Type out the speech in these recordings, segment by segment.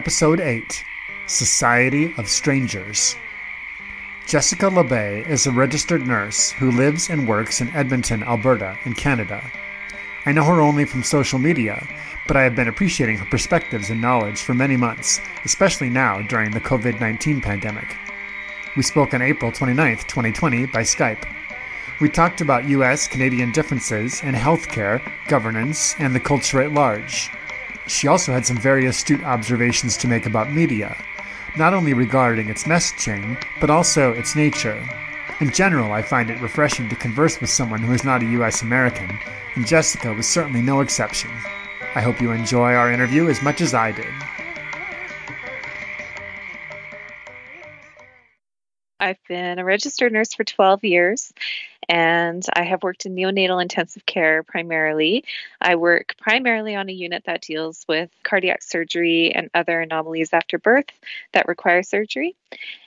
Episode 8 Society of Strangers. Jessica LeBay is a registered nurse who lives and works in Edmonton, Alberta, in Canada. I know her only from social media, but I have been appreciating her perspectives and knowledge for many months, especially now during the COVID 19 pandemic. We spoke on April 29, 2020, by Skype. We talked about US Canadian differences in healthcare, governance, and the culture at large. She also had some very astute observations to make about media, not only regarding its messaging, but also its nature. In general, I find it refreshing to converse with someone who is not a US American, and Jessica was certainly no exception. I hope you enjoy our interview as much as I did. I've been a registered nurse for 12 years and I have worked in neonatal intensive care primarily. I work primarily on a unit that deals with cardiac surgery and other anomalies after birth that require surgery.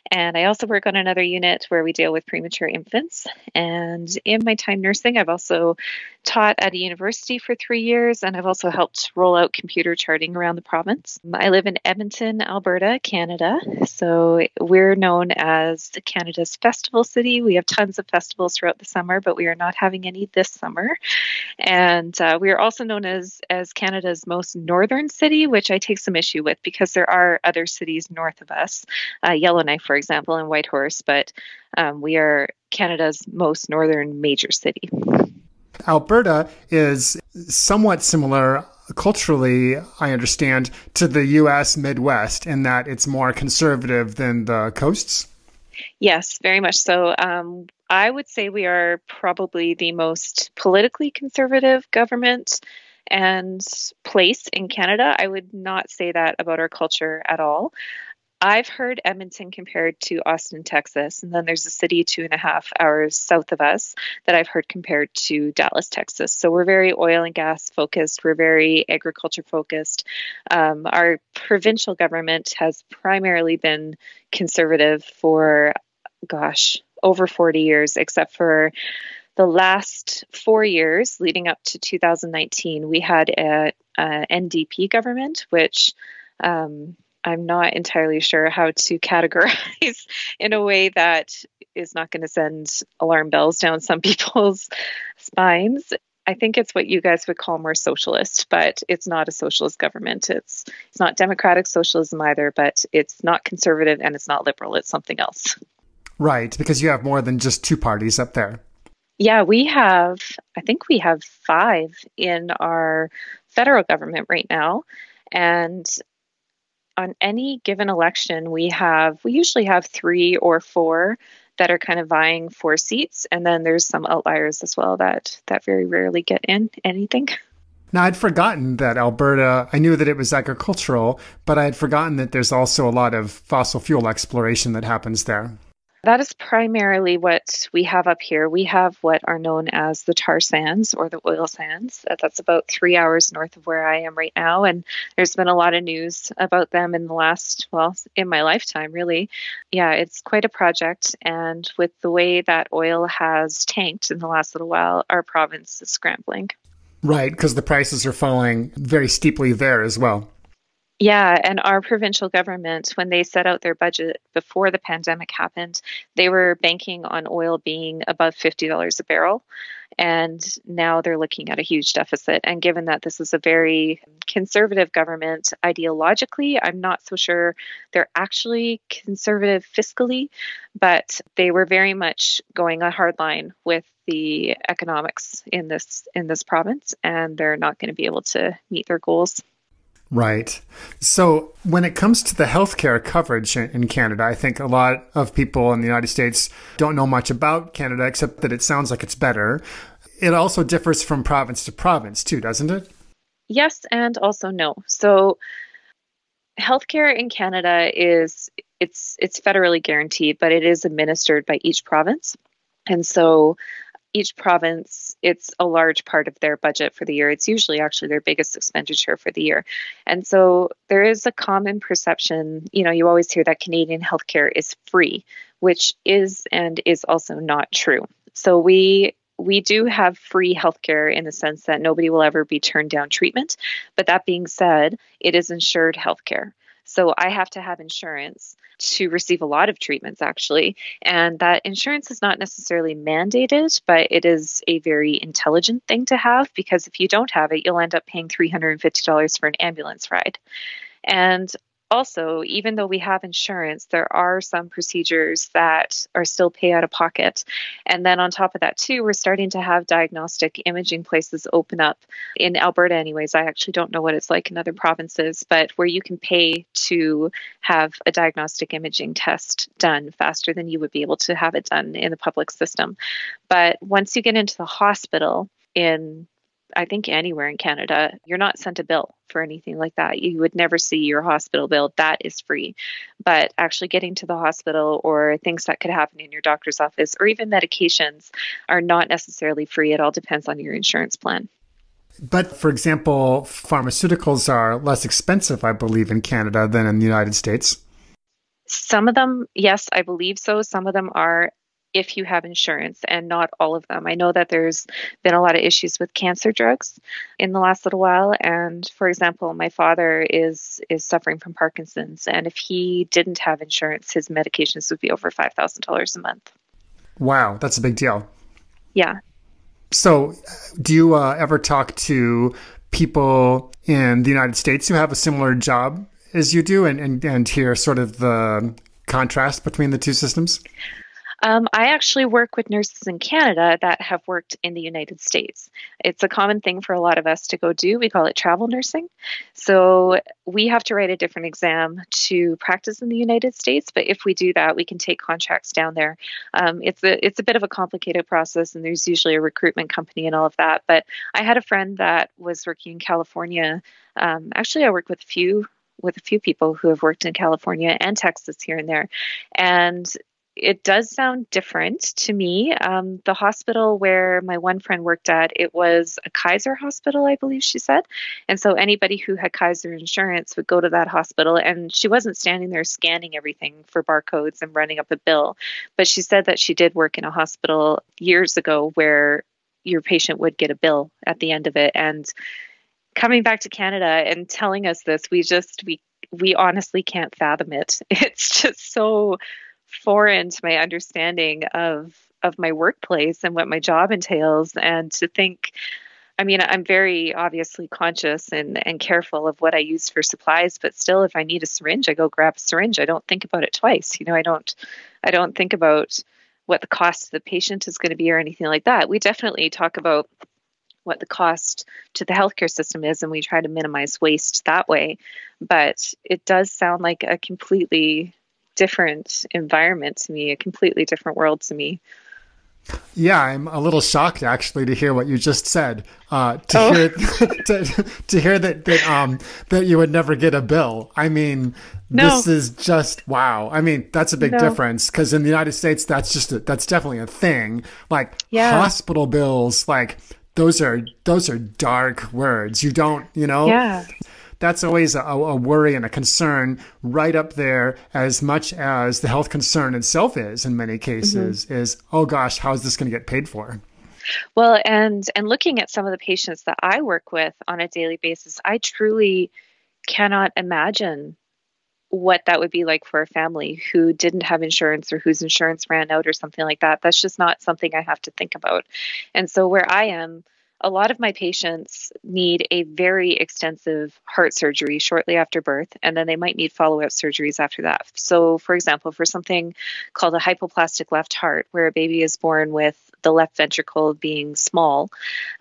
And I also work on another unit where we deal with premature infants. And in my time nursing, I've also taught at a university for three years, and I've also helped roll out computer charting around the province. I live in Edmonton, Alberta, Canada. So we're known as Canada's festival city. We have tons of festivals throughout the summer, but we are not having any this summer. And uh, we are also known as, as Canada's most northern city, which I take some issue with because there are other cities north of us, uh, Yellowknife, for example, and Whitehorse, but um, we are Canada's most northern major city. Alberta is somewhat similar culturally, I understand, to the U.S. Midwest in that it's more conservative than the coasts. Yes, very much so. Um, I would say we are probably the most politically conservative government and place in Canada. I would not say that about our culture at all. I've heard Edmonton compared to Austin, Texas, and then there's a city two and a half hours south of us that I've heard compared to Dallas, Texas. So we're very oil and gas focused. We're very agriculture focused. Um, our provincial government has primarily been conservative for, gosh, over 40 years, except for the last four years leading up to 2019, we had a, a NDP government, which um, I'm not entirely sure how to categorize in a way that is not going to send alarm bells down some people's spines. I think it's what you guys would call more socialist, but it's not a socialist government. It's it's not democratic socialism either, but it's not conservative and it's not liberal. It's something else. Right, because you have more than just two parties up there. Yeah, we have I think we have 5 in our federal government right now. And on any given election, we have we usually have three or four that are kind of vying for seats, and then there's some outliers as well that that very rarely get in anything. Now, I'd forgotten that Alberta, I knew that it was agricultural, but I had forgotten that there's also a lot of fossil fuel exploration that happens there. That is primarily what we have up here. We have what are known as the tar sands or the oil sands. Uh, that's about three hours north of where I am right now. And there's been a lot of news about them in the last, well, in my lifetime, really. Yeah, it's quite a project. And with the way that oil has tanked in the last little while, our province is scrambling. Right, because the prices are falling very steeply there as well. Yeah, and our provincial government, when they set out their budget before the pandemic happened, they were banking on oil being above $50 a barrel. And now they're looking at a huge deficit. And given that this is a very conservative government ideologically, I'm not so sure they're actually conservative fiscally, but they were very much going a hard line with the economics in this in this province and they're not going to be able to meet their goals. Right. So when it comes to the healthcare coverage in Canada, I think a lot of people in the United States don't know much about Canada except that it sounds like it's better. it also differs from province to province too, doesn't it? Yes, and also no. So healthcare in Canada is it's it's federally guaranteed, but it is administered by each province. And so each province, it's a large part of their budget for the year. It's usually actually their biggest expenditure for the year. And so there is a common perception, you know, you always hear that Canadian healthcare is free, which is and is also not true. So we we do have free healthcare in the sense that nobody will ever be turned down treatment. But that being said, it is insured healthcare. So I have to have insurance to receive a lot of treatments, actually. And that insurance is not necessarily mandated, but it is a very intelligent thing to have because if you don't have it, you'll end up paying $350 for an ambulance ride. And also, even though we have insurance, there are some procedures that are still pay out of pocket. And then on top of that, too, we're starting to have diagnostic imaging places open up in Alberta, anyways. I actually don't know what it's like in other provinces, but where you can pay to have a diagnostic imaging test done faster than you would be able to have it done in the public system. But once you get into the hospital, in I think anywhere in Canada, you're not sent a bill for anything like that. You would never see your hospital bill. That is free. But actually getting to the hospital or things that could happen in your doctor's office or even medications are not necessarily free. It all depends on your insurance plan. But for example, pharmaceuticals are less expensive, I believe, in Canada than in the United States. Some of them, yes, I believe so. Some of them are if you have insurance and not all of them. I know that there's been a lot of issues with cancer drugs in the last little while and for example, my father is is suffering from Parkinson's and if he didn't have insurance, his medications would be over $5,000 a month. Wow, that's a big deal. Yeah. So, do you uh, ever talk to people in the United States who have a similar job as you do and, and, and hear sort of the contrast between the two systems? Um, I actually work with nurses in Canada that have worked in the United States. It's a common thing for a lot of us to go do. We call it travel nursing. So we have to write a different exam to practice in the United States. But if we do that, we can take contracts down there. Um, it's a it's a bit of a complicated process, and there's usually a recruitment company and all of that. But I had a friend that was working in California. Um, actually, I work with a few with a few people who have worked in California and Texas here and there. And it does sound different to me. Um, the hospital where my one friend worked at, it was a Kaiser hospital, I believe she said. And so anybody who had Kaiser insurance would go to that hospital. And she wasn't standing there scanning everything for barcodes and running up a bill. But she said that she did work in a hospital years ago where your patient would get a bill at the end of it. And coming back to Canada and telling us this, we just, we, we honestly can't fathom it. It's just so foreign to my understanding of of my workplace and what my job entails and to think I mean, I'm very obviously conscious and, and careful of what I use for supplies, but still if I need a syringe, I go grab a syringe. I don't think about it twice. You know, I don't I don't think about what the cost to the patient is going to be or anything like that. We definitely talk about what the cost to the healthcare system is and we try to minimize waste that way. But it does sound like a completely different environment to me, a completely different world to me. Yeah, I'm a little shocked actually to hear what you just said. Uh, to oh. hear to, to, hear that that um that you would never get a bill. I mean, no. this is just wow. I mean, that's a big no. difference because in the United States, that's just a, that's definitely a thing. Like yeah. hospital bills, like those are those are dark words. You don't, you know. Yeah that's always a, a, worry and a concern right up there as much as the health concern itself is in many cases mm-hmm. is oh gosh how is this going to get paid for? Well and and looking at some of the patients that i work with on a daily basis i truly cannot imagine what that would be like for a family who didn't have insurance or whose insurance ran out or something like that. That's just not something i have to think about. And so where i am a lot of my patients need a very extensive heart surgery shortly after birth, and then they might need follow up surgeries after that. So, for example, for something called a hypoplastic left heart, where a baby is born with the left ventricle being small,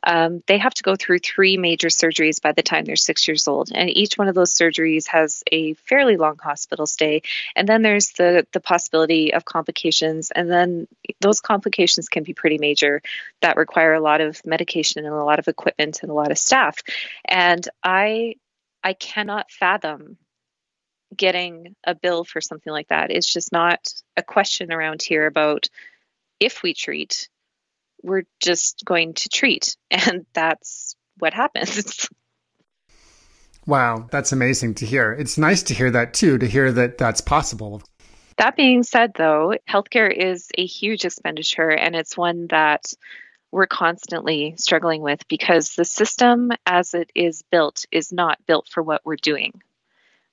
um, they have to go through three major surgeries by the time they're six years old. And each one of those surgeries has a fairly long hospital stay. And then there's the, the possibility of complications. And then those complications can be pretty major that require a lot of medication and a lot of equipment and a lot of staff. And I I cannot fathom getting a bill for something like that. It's just not a question around here about if we treat. We're just going to treat. And that's what happens. Wow, that's amazing to hear. It's nice to hear that too, to hear that that's possible. That being said, though, healthcare is a huge expenditure and it's one that we're constantly struggling with because the system as it is built is not built for what we're doing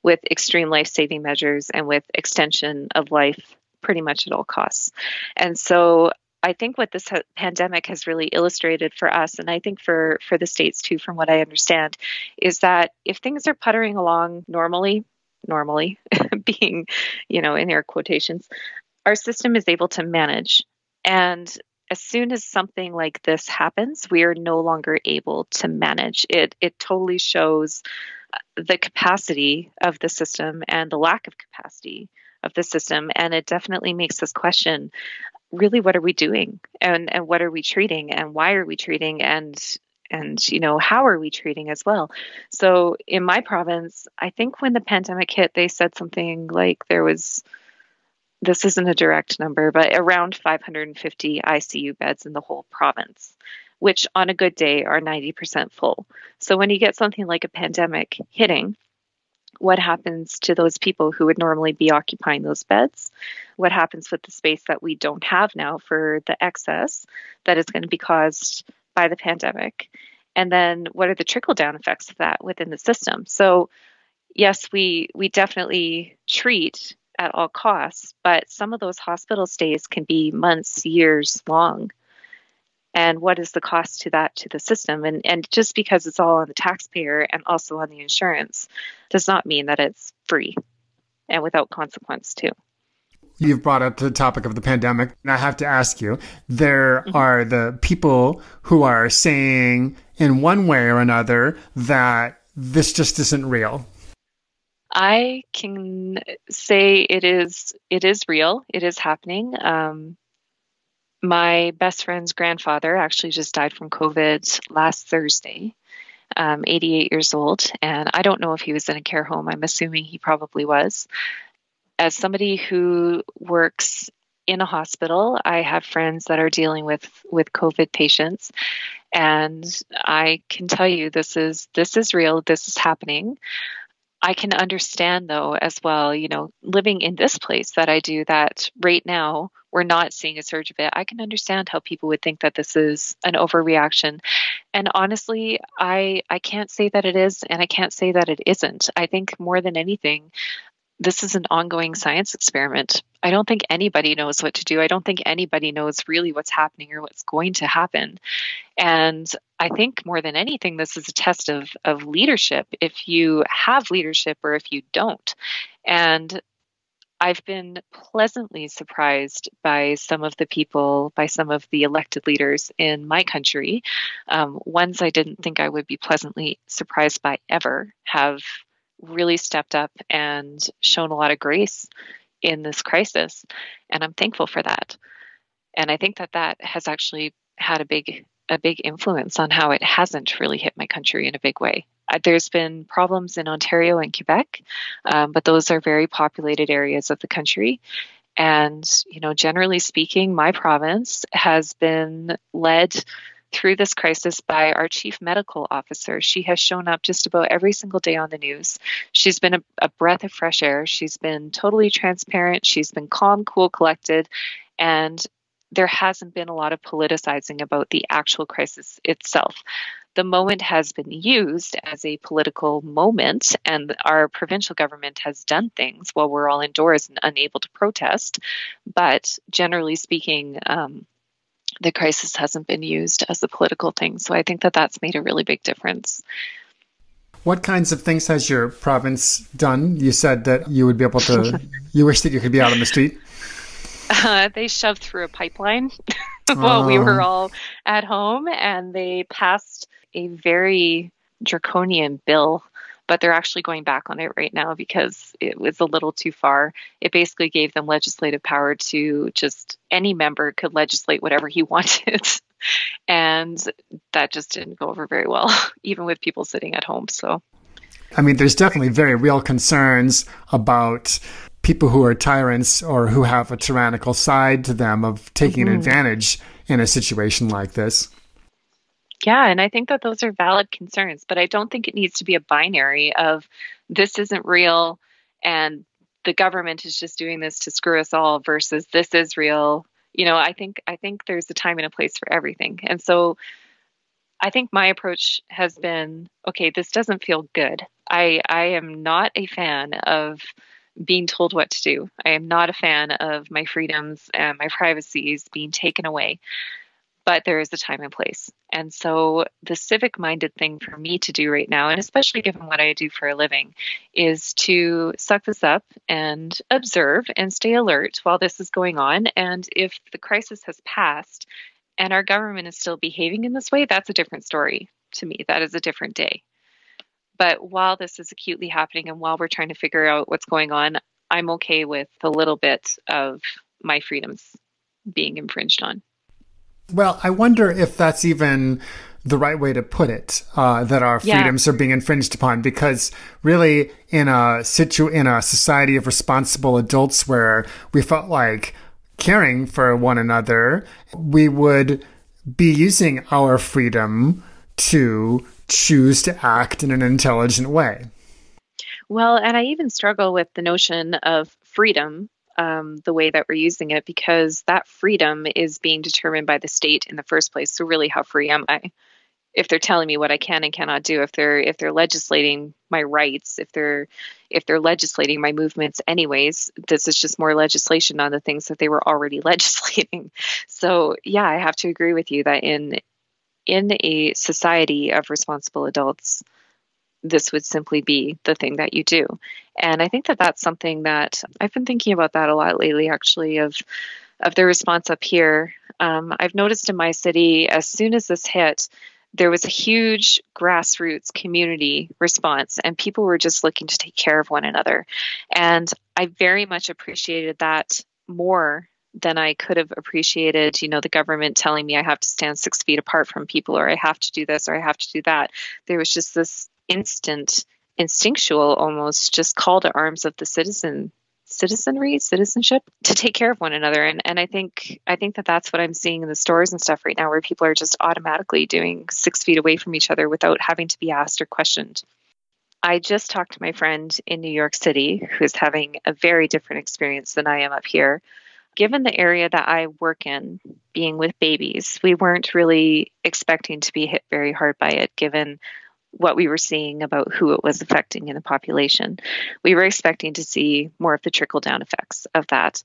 with extreme life saving measures and with extension of life pretty much at all costs. And so I think what this ha- pandemic has really illustrated for us, and I think for, for the states too, from what I understand, is that if things are puttering along normally, normally being, you know, in air quotations, our system is able to manage. And as soon as something like this happens, we are no longer able to manage. It. It totally shows uh, the capacity of the system and the lack of capacity of the system. And it definitely makes us question really what are we doing? And and what are we treating? And why are we treating? And and you know how are we treating as well? So in my province i think when the pandemic hit they said something like there was this isn't a direct number, but around 550 ICU beds in the whole province, which on a good day are 90% full. So when you get something like a pandemic hitting, what happens to those people who would normally be occupying those beds? What happens with the space that we don't have now for the excess that is going to be caused by the pandemic? And then what are the trickle down effects of that within the system? So, yes, we we definitely treat at all costs, but some of those hospital stays can be months, years long. And what is the cost to that to the system? And and just because it's all on the taxpayer and also on the insurance does not mean that it's free and without consequence too. You've brought up the topic of the pandemic, and I have to ask you there mm-hmm. are the people who are saying, in one way or another, that this just isn't real. I can say it is it is real. It is happening. Um, my best friend's grandfather actually just died from COVID last Thursday, um, 88 years old, and I don't know if he was in a care home. I'm assuming he probably was. As somebody who works in a hospital, I have friends that are dealing with with COVID patients, and I can tell you this is this is real. This is happening. I can understand though as well, you know, living in this place that I do that right now we're not seeing a surge of it. I can understand how people would think that this is an overreaction. And honestly, I I can't say that it is and I can't say that it isn't. I think more than anything, this is an ongoing science experiment. I don't think anybody knows what to do. I don't think anybody knows really what's happening or what's going to happen. And I think more than anything, this is a test of, of leadership if you have leadership or if you don't. And I've been pleasantly surprised by some of the people, by some of the elected leaders in my country. Um, ones I didn't think I would be pleasantly surprised by ever have really stepped up and shown a lot of grace in this crisis. And I'm thankful for that. And I think that that has actually had a big a big influence on how it hasn't really hit my country in a big way. Uh, there's been problems in Ontario and Quebec, um, but those are very populated areas of the country. And, you know, generally speaking, my province has been led through this crisis by our chief medical officer. She has shown up just about every single day on the news. She's been a, a breath of fresh air. She's been totally transparent. She's been calm, cool, collected. And there hasn't been a lot of politicizing about the actual crisis itself. The moment has been used as a political moment, and our provincial government has done things while we're all indoors and unable to protest. But generally speaking, um, the crisis hasn't been used as a political thing. So I think that that's made a really big difference. What kinds of things has your province done? You said that you would be able to, you wish that you could be out on the street. Uh, they shoved through a pipeline while we were oh. all at home, and they passed a very draconian bill but they're actually going back on it right now because it was a little too far. It basically gave them legislative power to just any member could legislate whatever he wanted. and that just didn't go over very well, even with people sitting at home. So, I mean, there's definitely very real concerns about people who are tyrants or who have a tyrannical side to them of taking mm-hmm. advantage in a situation like this. Yeah, and I think that those are valid concerns, but I don't think it needs to be a binary of this isn't real and the government is just doing this to screw us all versus this is real. You know, I think I think there's a time and a place for everything. And so I think my approach has been okay, this doesn't feel good. I I am not a fan of being told what to do. I am not a fan of my freedoms and my privacies being taken away but there is a time and place. And so, the civic minded thing for me to do right now, and especially given what I do for a living, is to suck this up and observe and stay alert while this is going on. And if the crisis has passed and our government is still behaving in this way, that's a different story to me. That is a different day. But while this is acutely happening and while we're trying to figure out what's going on, I'm okay with a little bit of my freedoms being infringed on. Well, I wonder if that's even the right way to put it uh, that our freedoms yeah. are being infringed upon because really in a situ in a society of responsible adults where we felt like caring for one another we would be using our freedom to choose to act in an intelligent way well and i even struggle with the notion of freedom um, the way that we're using it because that freedom is being determined by the state in the first place. So really, how free am I? If they're telling me what I can and cannot do, if they're if they're legislating my rights, if they're if they're legislating my movements anyways, this is just more legislation on the things that they were already legislating. So yeah, I have to agree with you that in in a society of responsible adults, this would simply be the thing that you do. And I think that that's something that I've been thinking about that a lot lately, actually, of of the response up here. Um, I've noticed in my city, as soon as this hit, there was a huge grassroots community response, and people were just looking to take care of one another. And I very much appreciated that more than I could have appreciated, you know, the government telling me I have to stand six feet apart from people or I have to do this or I have to do that. There was just this instant, instinctual almost just call to arms of the citizen citizenry citizenship to take care of one another and and I think I think that that's what I'm seeing in the stores and stuff right now where people are just automatically doing 6 feet away from each other without having to be asked or questioned. I just talked to my friend in New York City who's having a very different experience than I am up here. Given the area that I work in, being with babies, we weren't really expecting to be hit very hard by it given what we were seeing about who it was affecting in the population. We were expecting to see more of the trickle down effects of that.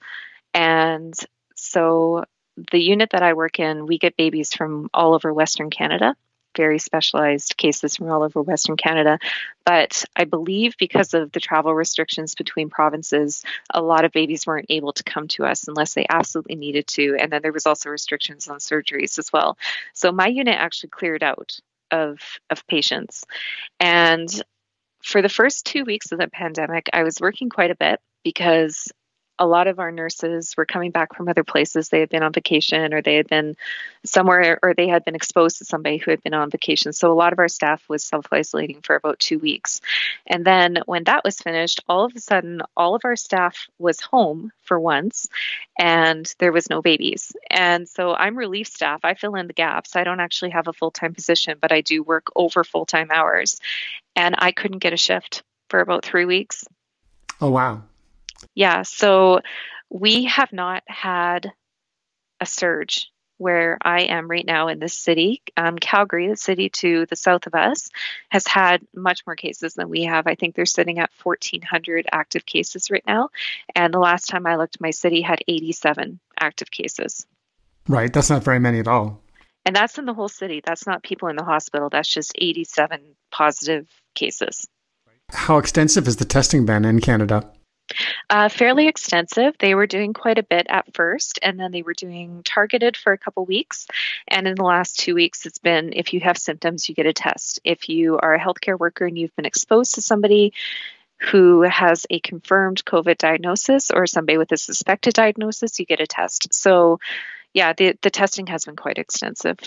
And so the unit that I work in, we get babies from all over Western Canada, very specialized cases from all over Western Canada. But I believe because of the travel restrictions between provinces, a lot of babies weren't able to come to us unless they absolutely needed to. And then there was also restrictions on surgeries as well. So my unit actually cleared out of of patients. And for the first two weeks of the pandemic, I was working quite a bit because a lot of our nurses were coming back from other places. They had been on vacation or they had been somewhere or they had been exposed to somebody who had been on vacation. So a lot of our staff was self isolating for about two weeks. And then when that was finished, all of a sudden, all of our staff was home for once and there was no babies. And so I'm relief staff. I fill in the gaps. I don't actually have a full time position, but I do work over full time hours. And I couldn't get a shift for about three weeks. Oh, wow. Yeah, so we have not had a surge where I am right now in this city. Um, Calgary, the city to the south of us, has had much more cases than we have. I think they're sitting at 1,400 active cases right now. And the last time I looked, my city had 87 active cases. Right. That's not very many at all. And that's in the whole city. That's not people in the hospital. That's just 87 positive cases. How extensive has the testing been in Canada? Uh, fairly extensive. They were doing quite a bit at first, and then they were doing targeted for a couple weeks. And in the last two weeks, it's been if you have symptoms, you get a test. If you are a healthcare worker and you've been exposed to somebody who has a confirmed COVID diagnosis or somebody with a suspected diagnosis, you get a test. So, yeah, the, the testing has been quite extensive.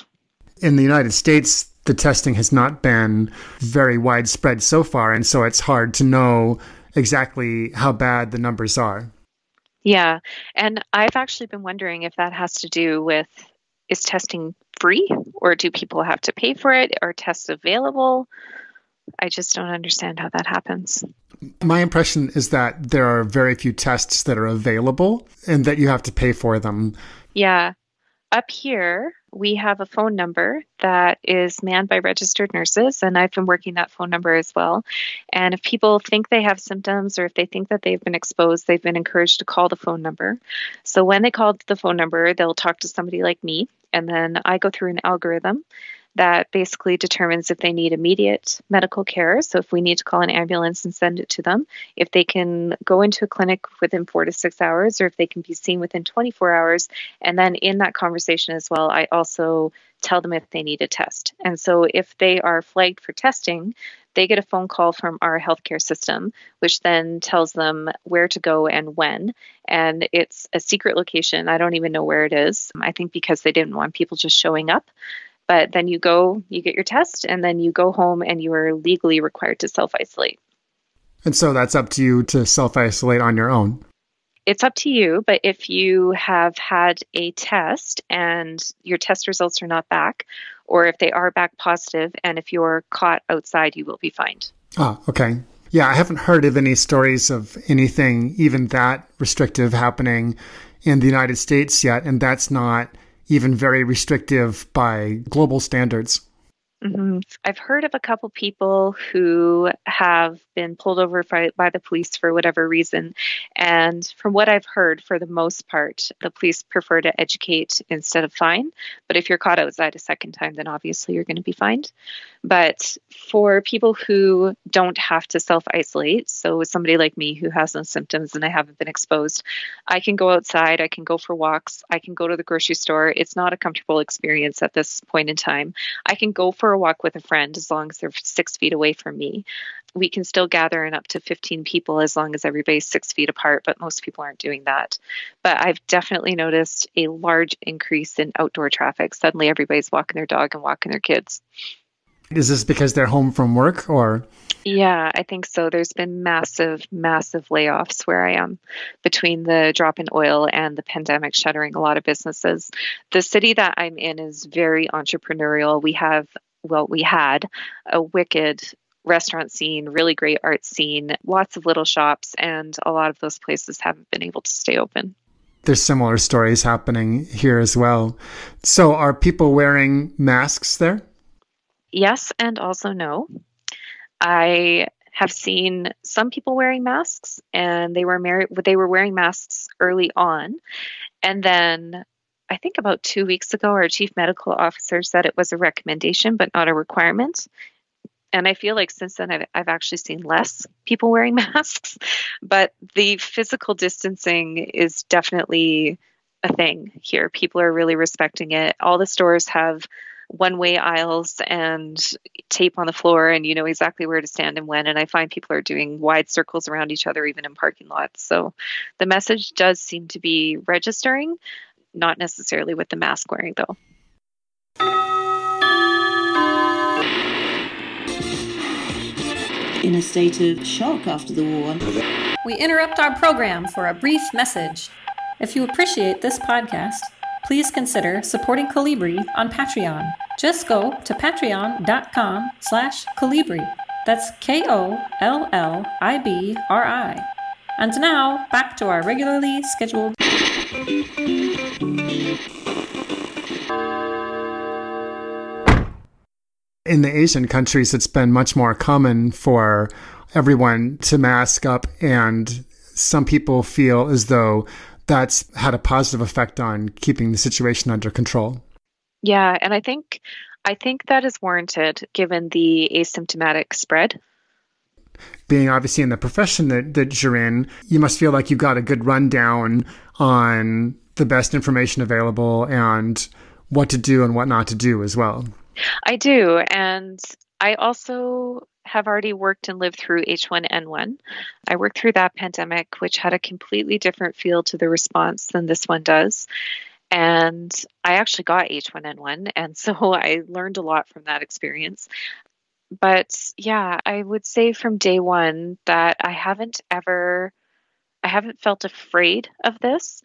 In the United States, the testing has not been very widespread so far, and so it's hard to know exactly how bad the numbers are. Yeah, and I've actually been wondering if that has to do with is testing free or do people have to pay for it? Are tests available? I just don't understand how that happens. My impression is that there are very few tests that are available and that you have to pay for them. Yeah. Up here, we have a phone number that is manned by registered nurses, and I've been working that phone number as well. And if people think they have symptoms or if they think that they've been exposed, they've been encouraged to call the phone number. So when they call the phone number, they'll talk to somebody like me, and then I go through an algorithm that basically determines if they need immediate medical care. So, if we need to call an ambulance and send it to them, if they can go into a clinic within four to six hours, or if they can be seen within 24 hours. And then in that conversation as well, I also tell them if they need a test. And so, if they are flagged for testing, they get a phone call from our healthcare system, which then tells them where to go and when. And it's a secret location. I don't even know where it is. I think because they didn't want people just showing up. But then you go, you get your test, and then you go home and you are legally required to self isolate. And so that's up to you to self isolate on your own. It's up to you, but if you have had a test and your test results are not back, or if they are back positive, and if you're caught outside, you will be fined. Ah, okay. Yeah, I haven't heard of any stories of anything even that restrictive happening in the United States yet, and that's not even very restrictive by global standards. Mm-hmm. I've heard of a couple people who have been pulled over by, by, the police for whatever reason. And from what I've heard, for the most part, the police prefer to educate instead of fine. But if you're caught outside a second time, then obviously you're going to be fined. But for people who don't have to self isolate, so with somebody like me who has no symptoms and I haven't been exposed, I can go outside, I can go for walks, I can go to the grocery store. It's not a comfortable experience at this point in time. I can go for a walk with a friend as long as they're six feet away from me. We can still gather in up to 15 people as long as everybody's six feet apart, but most people aren't doing that. But I've definitely noticed a large increase in outdoor traffic. Suddenly everybody's walking their dog and walking their kids. Is this because they're home from work or? Yeah, I think so. There's been massive, massive layoffs where I am between the drop in oil and the pandemic shuttering a lot of businesses. The city that I'm in is very entrepreneurial. We have well, we had a wicked restaurant scene, really great art scene, lots of little shops, and a lot of those places haven't been able to stay open. There's similar stories happening here as well. So, are people wearing masks there? Yes, and also no. I have seen some people wearing masks, and they were mar- they were wearing masks early on, and then I think about two weeks ago, our chief medical officer said it was a recommendation, but not a requirement. And I feel like since then, I've, I've actually seen less people wearing masks, but the physical distancing is definitely a thing here. People are really respecting it. All the stores have one way aisles and tape on the floor and you know exactly where to stand and when and i find people are doing wide circles around each other even in parking lots so the message does seem to be registering not necessarily with the mask wearing, though. In a state of shock after the war. We interrupt our program for a brief message. If you appreciate this podcast, please consider supporting Kollibri on Patreon. Just go to patreon.com slash Kollibri. That's K-O-L-L-I-B-R-I. And now, back to our regularly scheduled in the Asian countries, it's been much more common for everyone to mask up, and some people feel as though that's had a positive effect on keeping the situation under control. Yeah, and I think I think that is warranted given the asymptomatic spread. Being obviously in the profession that, that you're in, you must feel like you've got a good rundown on the best information available and what to do and what not to do as well. I do. And I also have already worked and lived through H1N1. I worked through that pandemic, which had a completely different feel to the response than this one does. And I actually got H1N1. And so I learned a lot from that experience. But yeah, I would say from day one that I haven't ever, I haven't felt afraid of this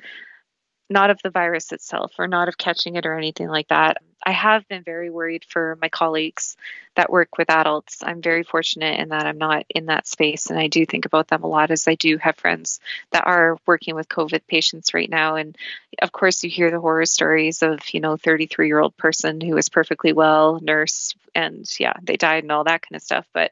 not of the virus itself or not of catching it or anything like that. I have been very worried for my colleagues that work with adults. I'm very fortunate in that I'm not in that space and I do think about them a lot as I do have friends that are working with COVID patients right now. And of course, you hear the horror stories of, you know, 33 year old person who was perfectly well, nurse, and yeah, they died and all that kind of stuff. But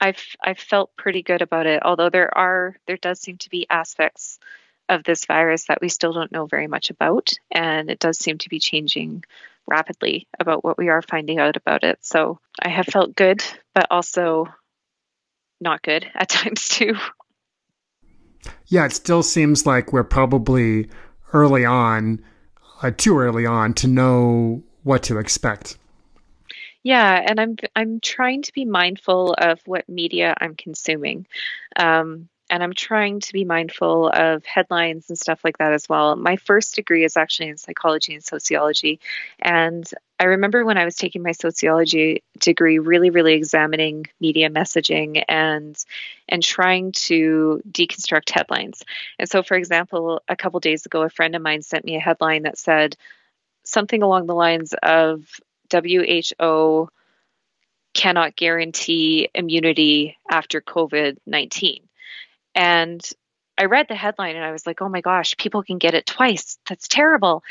I've I've felt pretty good about it. Although there are there does seem to be aspects of this virus that we still don't know very much about. And it does seem to be changing rapidly about what we are finding out about it. So I have felt good, but also not good at times too. Yeah, it still seems like we're probably early on, uh, too early on to know what to expect. Yeah, and I'm I'm trying to be mindful of what media I'm consuming. Um, and I'm trying to be mindful of headlines and stuff like that as well. My first degree is actually in psychology and sociology. And I remember when I was taking my sociology degree, really, really examining media messaging and and trying to deconstruct headlines. And so, for example, a couple days ago, a friend of mine sent me a headline that said something along the lines of WHO cannot guarantee immunity after COVID 19. And I read the headline and I was like, oh my gosh, people can get it twice. That's terrible.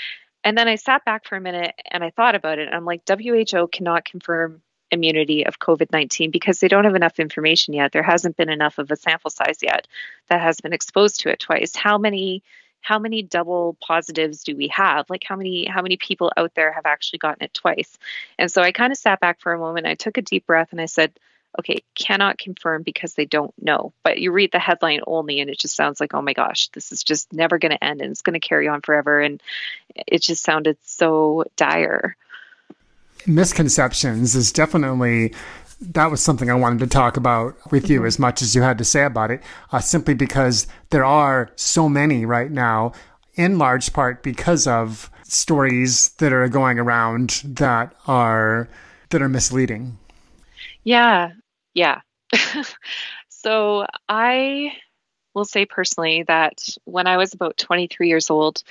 And then I sat back for a minute and I thought about it. And I'm like, WHO cannot confirm immunity of COVID 19 because they don't have enough information yet. There hasn't been enough of a sample size yet that has been exposed to it twice. How many? how many double positives do we have like how many how many people out there have actually gotten it twice and so i kind of sat back for a moment i took a deep breath and i said okay, cannot confirm because they don't know. But you read the headline only and it just sounds like, oh my gosh, this is just never going to end and it's going to carry on forever. And it just sounded so dire. Misconceptions is definitely that was something I wanted to talk about with you mm-hmm. as much as you had to say about it, uh, simply because there are so many right now, in large part because of stories that are going around that are that are misleading. Yeah, yeah. so I will say personally that when I was about 23 years old,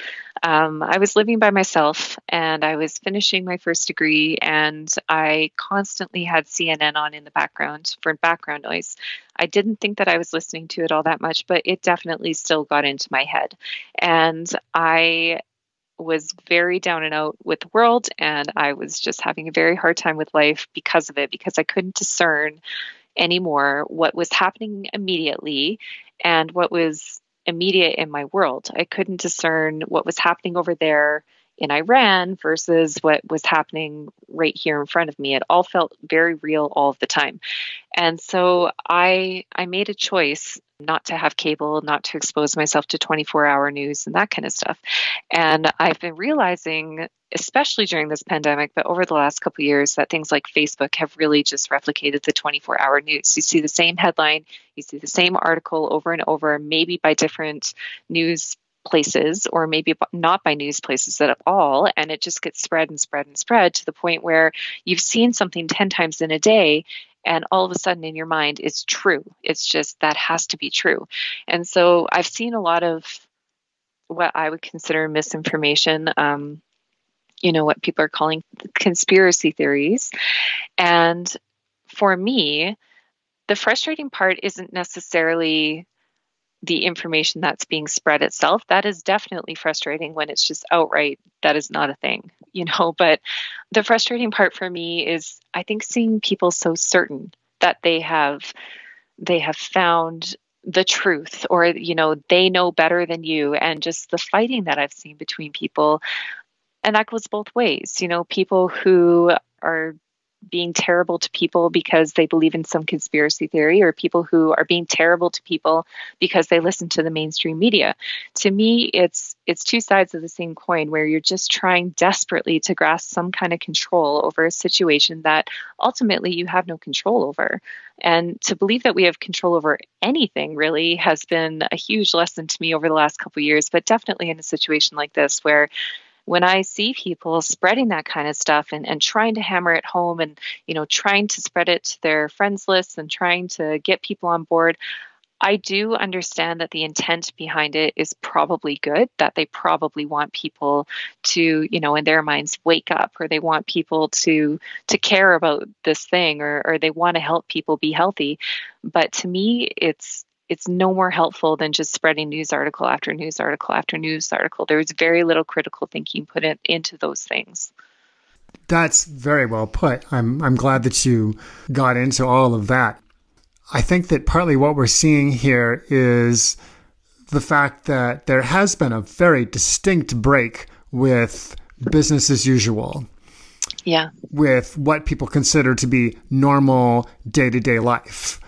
um, I was living by myself and I was finishing my first degree, and I constantly had CNN on in the background for background noise. I didn't think that I was listening to it all that much, but it definitely still got into my head. And I was very down and out with the world and I was just having a very hard time with life because of it because I couldn't discern anymore what was happening immediately and what was immediate in my world. I couldn't discern what was happening over there in Iran versus what was happening right here in front of me. It all felt very real all of the time. And so I I made a choice not to have cable, not to expose myself to 24-hour news and that kind of stuff. And I've been realizing especially during this pandemic, but over the last couple years, that things like Facebook have really just replicated the 24 hour news. You see the same headline, you see the same article over and over, maybe by different news places or maybe not by news places at all and it just gets spread and spread and spread to the point where you've seen something 10 times in a day and all of a sudden in your mind it's true. It's just that has to be true. And so i've seen a lot of what i would consider misinformation um, you know what people are calling conspiracy theories. And for me the frustrating part isn't necessarily the information that's being spread itself that is definitely frustrating when it's just outright that is not a thing you know but the frustrating part for me is i think seeing people so certain that they have they have found the truth or you know they know better than you and just the fighting that i've seen between people and that goes both ways you know people who are being terrible to people because they believe in some conspiracy theory or people who are being terrible to people because they listen to the mainstream media. To me it's it's two sides of the same coin where you're just trying desperately to grasp some kind of control over a situation that ultimately you have no control over. And to believe that we have control over anything really has been a huge lesson to me over the last couple years but definitely in a situation like this where when I see people spreading that kind of stuff and, and trying to hammer it home and, you know, trying to spread it to their friends lists and trying to get people on board, I do understand that the intent behind it is probably good, that they probably want people to, you know, in their minds wake up or they want people to to care about this thing or or they want to help people be healthy. But to me it's it's no more helpful than just spreading news article after news article after news article. There's very little critical thinking put in, into those things. That's very well put. I'm I'm glad that you got into all of that. I think that partly what we're seeing here is the fact that there has been a very distinct break with business as usual. Yeah. With what people consider to be normal day to day life.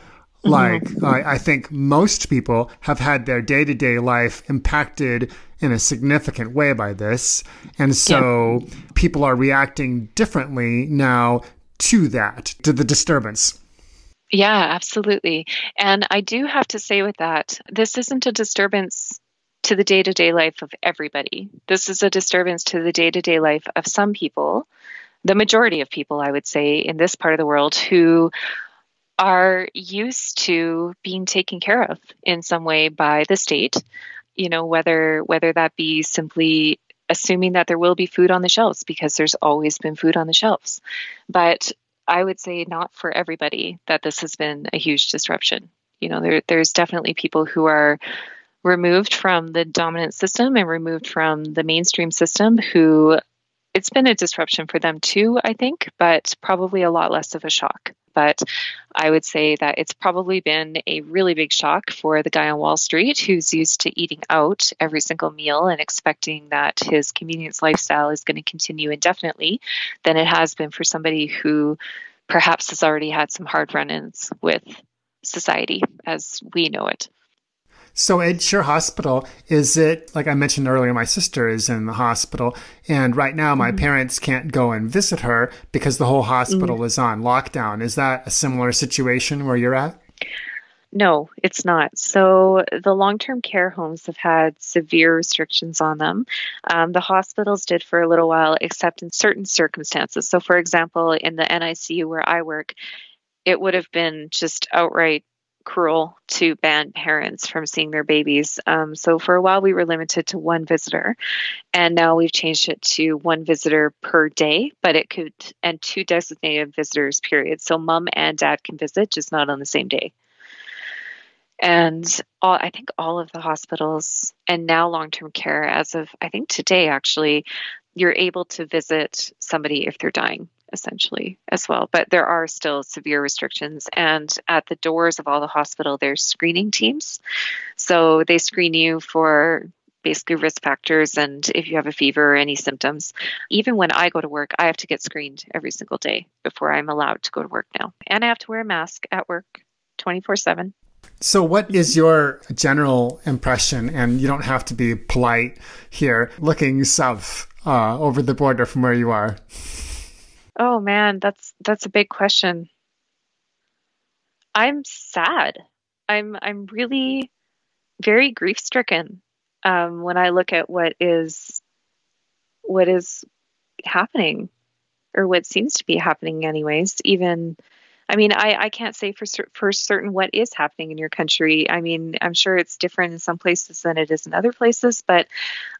Like, mm-hmm. I, I think most people have had their day to day life impacted in a significant way by this. And so yeah. people are reacting differently now to that, to the disturbance. Yeah, absolutely. And I do have to say with that, this isn't a disturbance to the day to day life of everybody. This is a disturbance to the day to day life of some people, the majority of people, I would say, in this part of the world who are used to being taken care of in some way by the state you know whether whether that be simply assuming that there will be food on the shelves because there's always been food on the shelves. But i would say not for everybody that this has been a huge disruption. You know there, there's definitely people who are removed from the dominant system and removed from the mainstream system who it's been a disruption for them too i think but probably a lot less of a shock but I would say that it's probably been a really big shock for the guy on Wall Street who's used to eating out every single meal and expecting that his convenience lifestyle is going to continue indefinitely than it has been for somebody who perhaps has already had some hard run ins with society as we know it. So at your hospital, is it like I mentioned earlier? My sister is in the hospital, and right now my mm-hmm. parents can't go and visit her because the whole hospital mm-hmm. is on lockdown. Is that a similar situation where you're at? No, it's not. So the long term care homes have had severe restrictions on them. Um, the hospitals did for a little while, except in certain circumstances. So, for example, in the NICU where I work, it would have been just outright cruel to ban parents from seeing their babies. Um, so for a while, we were limited to one visitor, and now we've changed it to one visitor per day, but it could, and two designated visitors, period. So mom and dad can visit, just not on the same day. And all, I think all of the hospitals and now long term care, as of I think today actually, you're able to visit somebody if they're dying essentially as well. But there are still severe restrictions. And at the doors of all the hospital, there's screening teams. So they screen you for basically risk factors and if you have a fever or any symptoms. Even when I go to work, I have to get screened every single day before I'm allowed to go to work now. And I have to wear a mask at work 24 7. So, what is your general impression? And you don't have to be polite here, looking south uh, over the border from where you are. Oh man, that's that's a big question. I'm sad. I'm I'm really very grief stricken um, when I look at what is what is happening or what seems to be happening anyways even I mean, I, I can't say for for certain what is happening in your country. I mean, I'm sure it's different in some places than it is in other places, but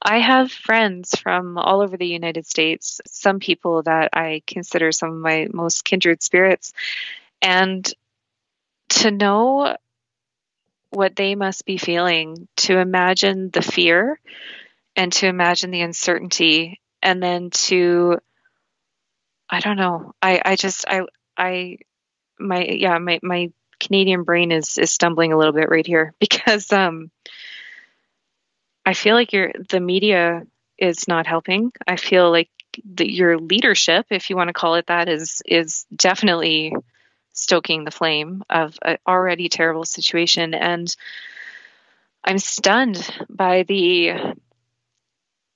I have friends from all over the United States, some people that I consider some of my most kindred spirits. And to know what they must be feeling, to imagine the fear and to imagine the uncertainty, and then to I don't know. I, I just I I my yeah my my Canadian brain is is stumbling a little bit right here because um, I feel like your the media is not helping. I feel like the, your leadership, if you want to call it that, is is definitely stoking the flame of an already terrible situation. And I'm stunned by the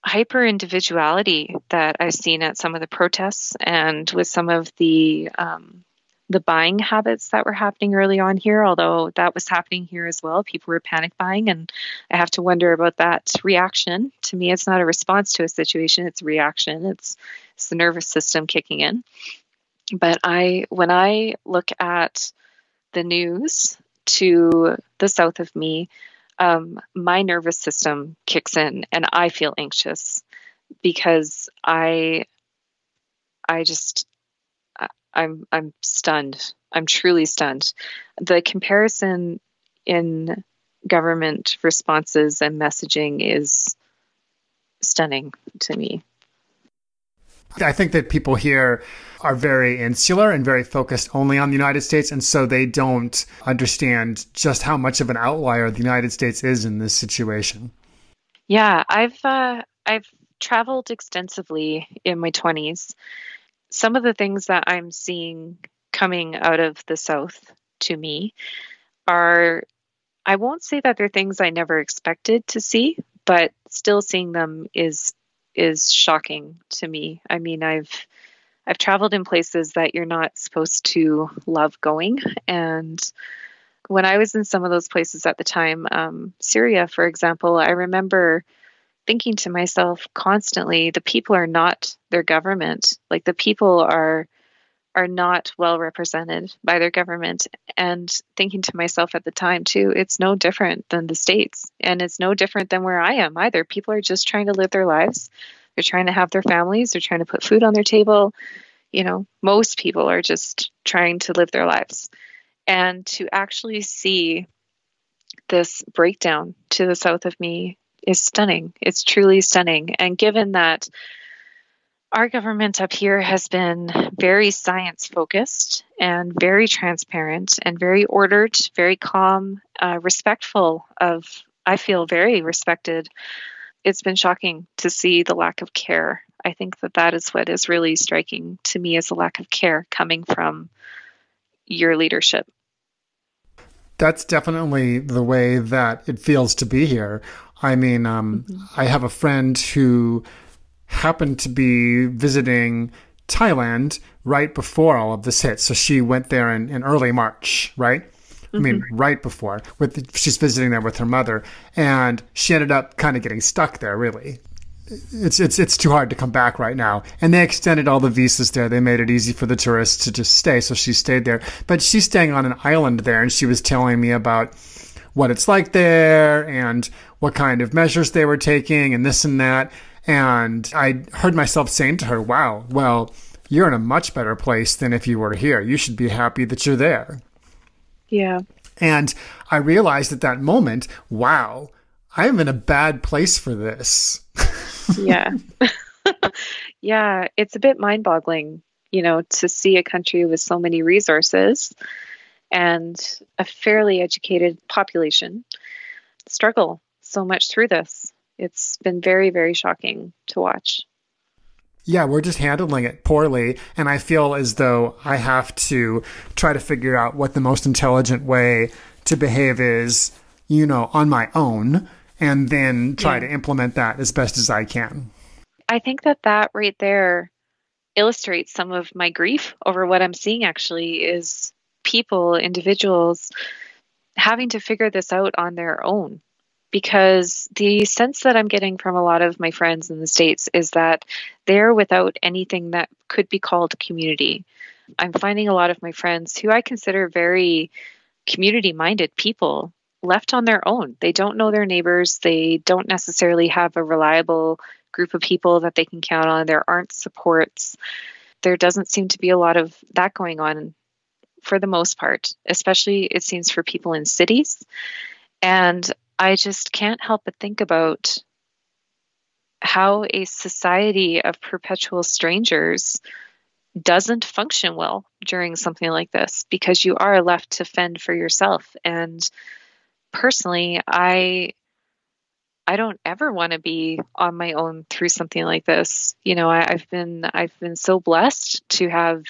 hyper individuality that I've seen at some of the protests and with some of the um, the buying habits that were happening early on here, although that was happening here as well. People were panic buying, and I have to wonder about that reaction. To me, it's not a response to a situation, it's a reaction. It's, it's the nervous system kicking in. But I, when I look at the news to the south of me, um, my nervous system kicks in and I feel anxious because I, I just I'm I'm stunned. I'm truly stunned. The comparison in government responses and messaging is stunning to me. I think that people here are very insular and very focused only on the United States, and so they don't understand just how much of an outlier the United States is in this situation. Yeah, I've uh, I've traveled extensively in my twenties, some of the things that I'm seeing coming out of the South to me are, I won't say that they're things I never expected to see, but still seeing them is is shocking to me. I mean, I've I've traveled in places that you're not supposed to love going, and when I was in some of those places at the time, um, Syria, for example, I remember thinking to myself constantly the people are not their government. Like the people are are not well represented by their government. And thinking to myself at the time too it's no different than the states. And it's no different than where i am either. People are just trying to live their lives. They're trying to have their families. They're trying to put food on their table. You know most people are just trying to live their lives. And to actually see this breakdown to the south of me is stunning. It's truly stunning. And given that our government up here has been very science focused and very transparent and very ordered, very calm, uh, respectful of, I feel very respected. It's been shocking to see the lack of care. I think that that is what is really striking to me as a lack of care coming from your leadership. That's definitely the way that it feels to be here. I mean, um, mm-hmm. I have a friend who happened to be visiting Thailand right before all of this hit. So she went there in, in early March, right? Mm-hmm. I mean, mm-hmm. right before. With she's visiting there with her mother, and she ended up kind of getting stuck there. Really, it's it's it's too hard to come back right now. And they extended all the visas there. They made it easy for the tourists to just stay. So she stayed there. But she's staying on an island there, and she was telling me about what it's like there and what kind of measures they were taking and this and that. And I heard myself saying to her, wow, well, you're in a much better place than if you were here. You should be happy that you're there. Yeah. And I realized at that moment, wow, I'm in a bad place for this. yeah. yeah. It's a bit mind boggling, you know, to see a country with so many resources and a fairly educated population struggle so much through this. It's been very, very shocking to watch. Yeah, we're just handling it poorly. And I feel as though I have to try to figure out what the most intelligent way to behave is, you know, on my own, and then try yeah. to implement that as best as I can. I think that that right there illustrates some of my grief over what I'm seeing actually is people, individuals, having to figure this out on their own. Because the sense that I'm getting from a lot of my friends in the States is that they're without anything that could be called community. I'm finding a lot of my friends who I consider very community minded people left on their own. They don't know their neighbors, they don't necessarily have a reliable group of people that they can count on, there aren't supports. There doesn't seem to be a lot of that going on for the most part, especially it seems for people in cities. And I just can't help but think about how a society of perpetual strangers doesn't function well during something like this because you are left to fend for yourself and personally i i don't ever want to be on my own through something like this you know I, i've been i've been so blessed to have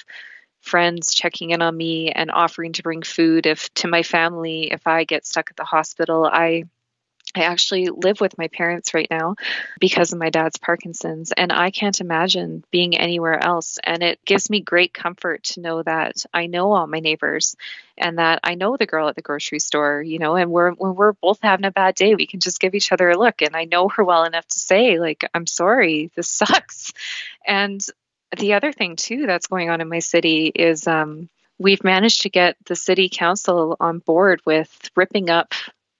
friends checking in on me and offering to bring food if to my family if i get stuck at the hospital i I actually live with my parents right now because of my dad's Parkinson's, and I can't imagine being anywhere else. And it gives me great comfort to know that I know all my neighbors and that I know the girl at the grocery store, you know, and we're when we're both having a bad day, we can just give each other a look. And I know her well enough to say, like, I'm sorry, this sucks. And the other thing too that's going on in my city is um, we've managed to get the city council on board with ripping up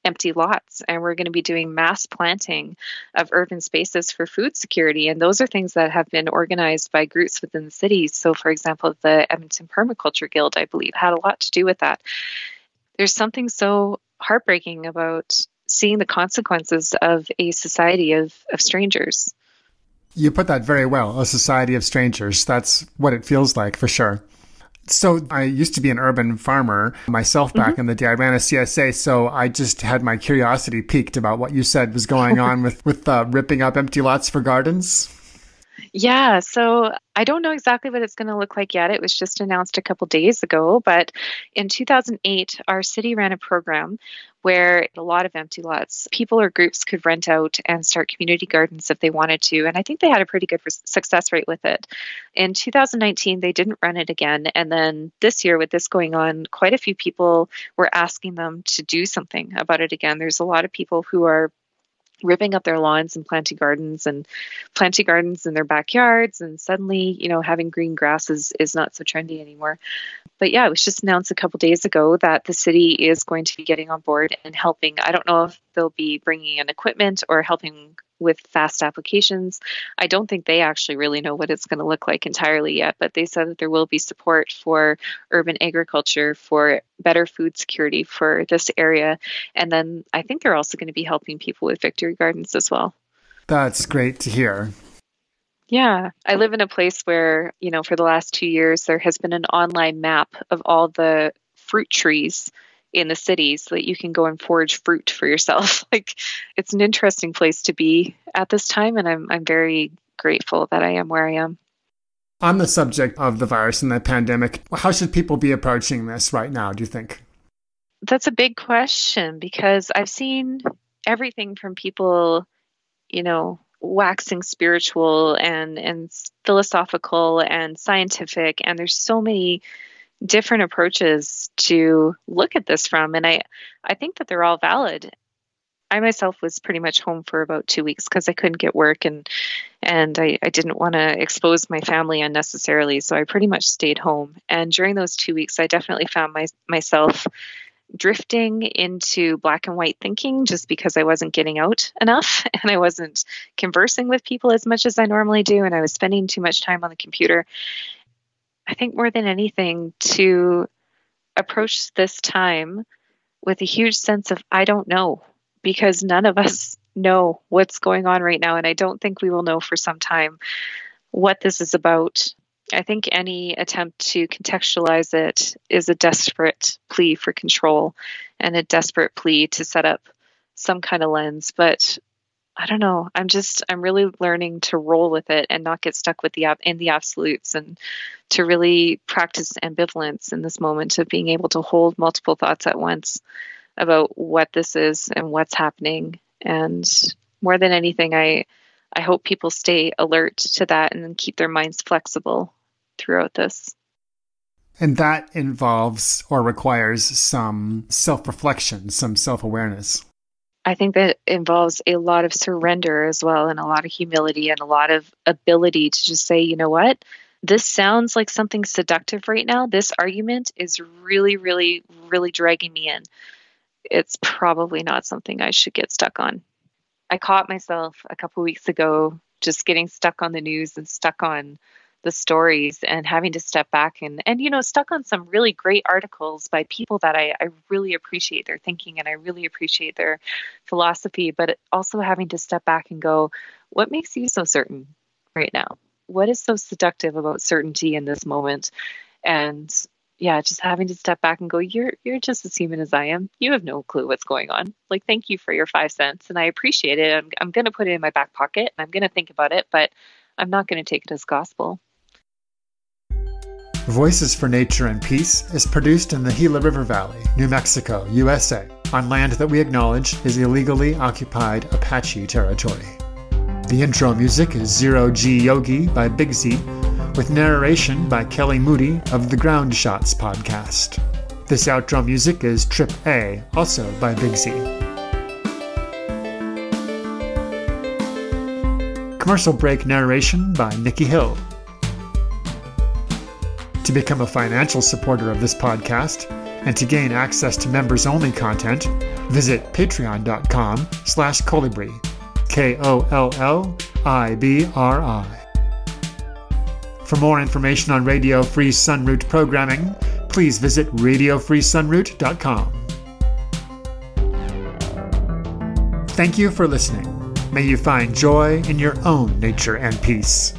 empty lots and we're going to be doing mass planting of urban spaces for food security and those are things that have been organized by groups within the city. So for example the edmonton permaculture guild i believe had a lot to do with that. There's something so heartbreaking about seeing the consequences of a society of, of strangers you put that very well a society of strangers that's what it feels like for sure so I used to be an urban farmer myself back mm-hmm. in the day. I ran a CSA, so I just had my curiosity piqued about what you said was going on with with uh, ripping up empty lots for gardens. Yeah, so I don't know exactly what it's going to look like yet. It was just announced a couple days ago, but in 2008, our city ran a program where a lot of empty lots, people or groups could rent out and start community gardens if they wanted to. And I think they had a pretty good success rate with it. In 2019, they didn't run it again. And then this year, with this going on, quite a few people were asking them to do something about it again. There's a lot of people who are ripping up their lawns and planting gardens and planting gardens in their backyards. And suddenly you know having green grass is, is not so trendy anymore but yeah it was just announced a couple days ago that the city is going to be getting on board and helping i don't know if they'll be bringing in equipment or helping with fast applications. I don't think they actually really know what it's going to look like entirely yet, but they said that there will be support for urban agriculture, for better food security for this area. And then I think they're also going to be helping people with victory gardens as well. That's great to hear. Yeah, I live in a place where, you know, for the last two years, there has been an online map of all the fruit trees in the cities so that you can go and forage fruit for yourself. like it's an interesting place to be at this time and I'm I'm very grateful that I am where I am. On the subject of the virus and the pandemic, how should people be approaching this right now, do you think? That's a big question because I've seen everything from people, you know, waxing spiritual and and philosophical and scientific. And there's so many different approaches to look at this from. And i i think that they're all valid. I myself was pretty much home for about two weeks because i couldn't get work and and i, I didn't want to expose my family unnecessarily. So i pretty much stayed home. And during those two weeks i definitely found my, myself drifting into black and white thinking just because I wasn't getting out enough and I wasn't conversing with people as much as I normally do and I was spending too much time on the computer. I think more than anything to approach this time with a huge sense of I don't know because none of us know what's going on right now and I don't think we will know for some time what this is about. I think any attempt to contextualize it is a desperate plea for control and a desperate plea to set up some kind of lens but I don't know. I'm just I'm really learning to roll with it and not get stuck with the in the absolutes and to really practice ambivalence in this moment of being able to hold multiple thoughts at once about what this is and what's happening and more than anything I I hope people stay alert to that and keep their minds flexible throughout this. And that involves or requires some self reflection, some self awareness. I think that involves a lot of surrender as well, and a lot of humility, and a lot of ability to just say, you know what? This sounds like something seductive right now. This argument is really, really, really dragging me in. It's probably not something I should get stuck on. I caught myself a couple weeks ago just getting stuck on the news and stuck on the stories and having to step back and and you know stuck on some really great articles by people that I, I really appreciate their thinking and I really appreciate their philosophy, but also having to step back and go, what makes you so certain right now? what is so seductive about certainty in this moment? And yeah, just having to step back and go, you're you're just as human as I am. You have no clue what's going on. Like, thank you for your five cents, and I appreciate it. I'm I'm to put it in my back pocket, and I'm to think about it, but I'm not going to take it as gospel. Voices for Nature and Peace is produced in the Gila River Valley, New Mexico, USA, on land that we acknowledge is illegally occupied Apache territory. The intro music is Zero G Yogi by Big Z with narration by Kelly Moody of the Ground Shots podcast. This outro music is Trip A, also by Big Z. Commercial break narration by Nikki Hill. To become a financial supporter of this podcast and to gain access to members-only content, visit patreon.com slash kollibri, K-O-L-L-I-B-R-I. For more information on Radio Free Sunroot programming, please visit radiofreesunroot.com. Thank you for listening. May you find joy in your own nature and peace.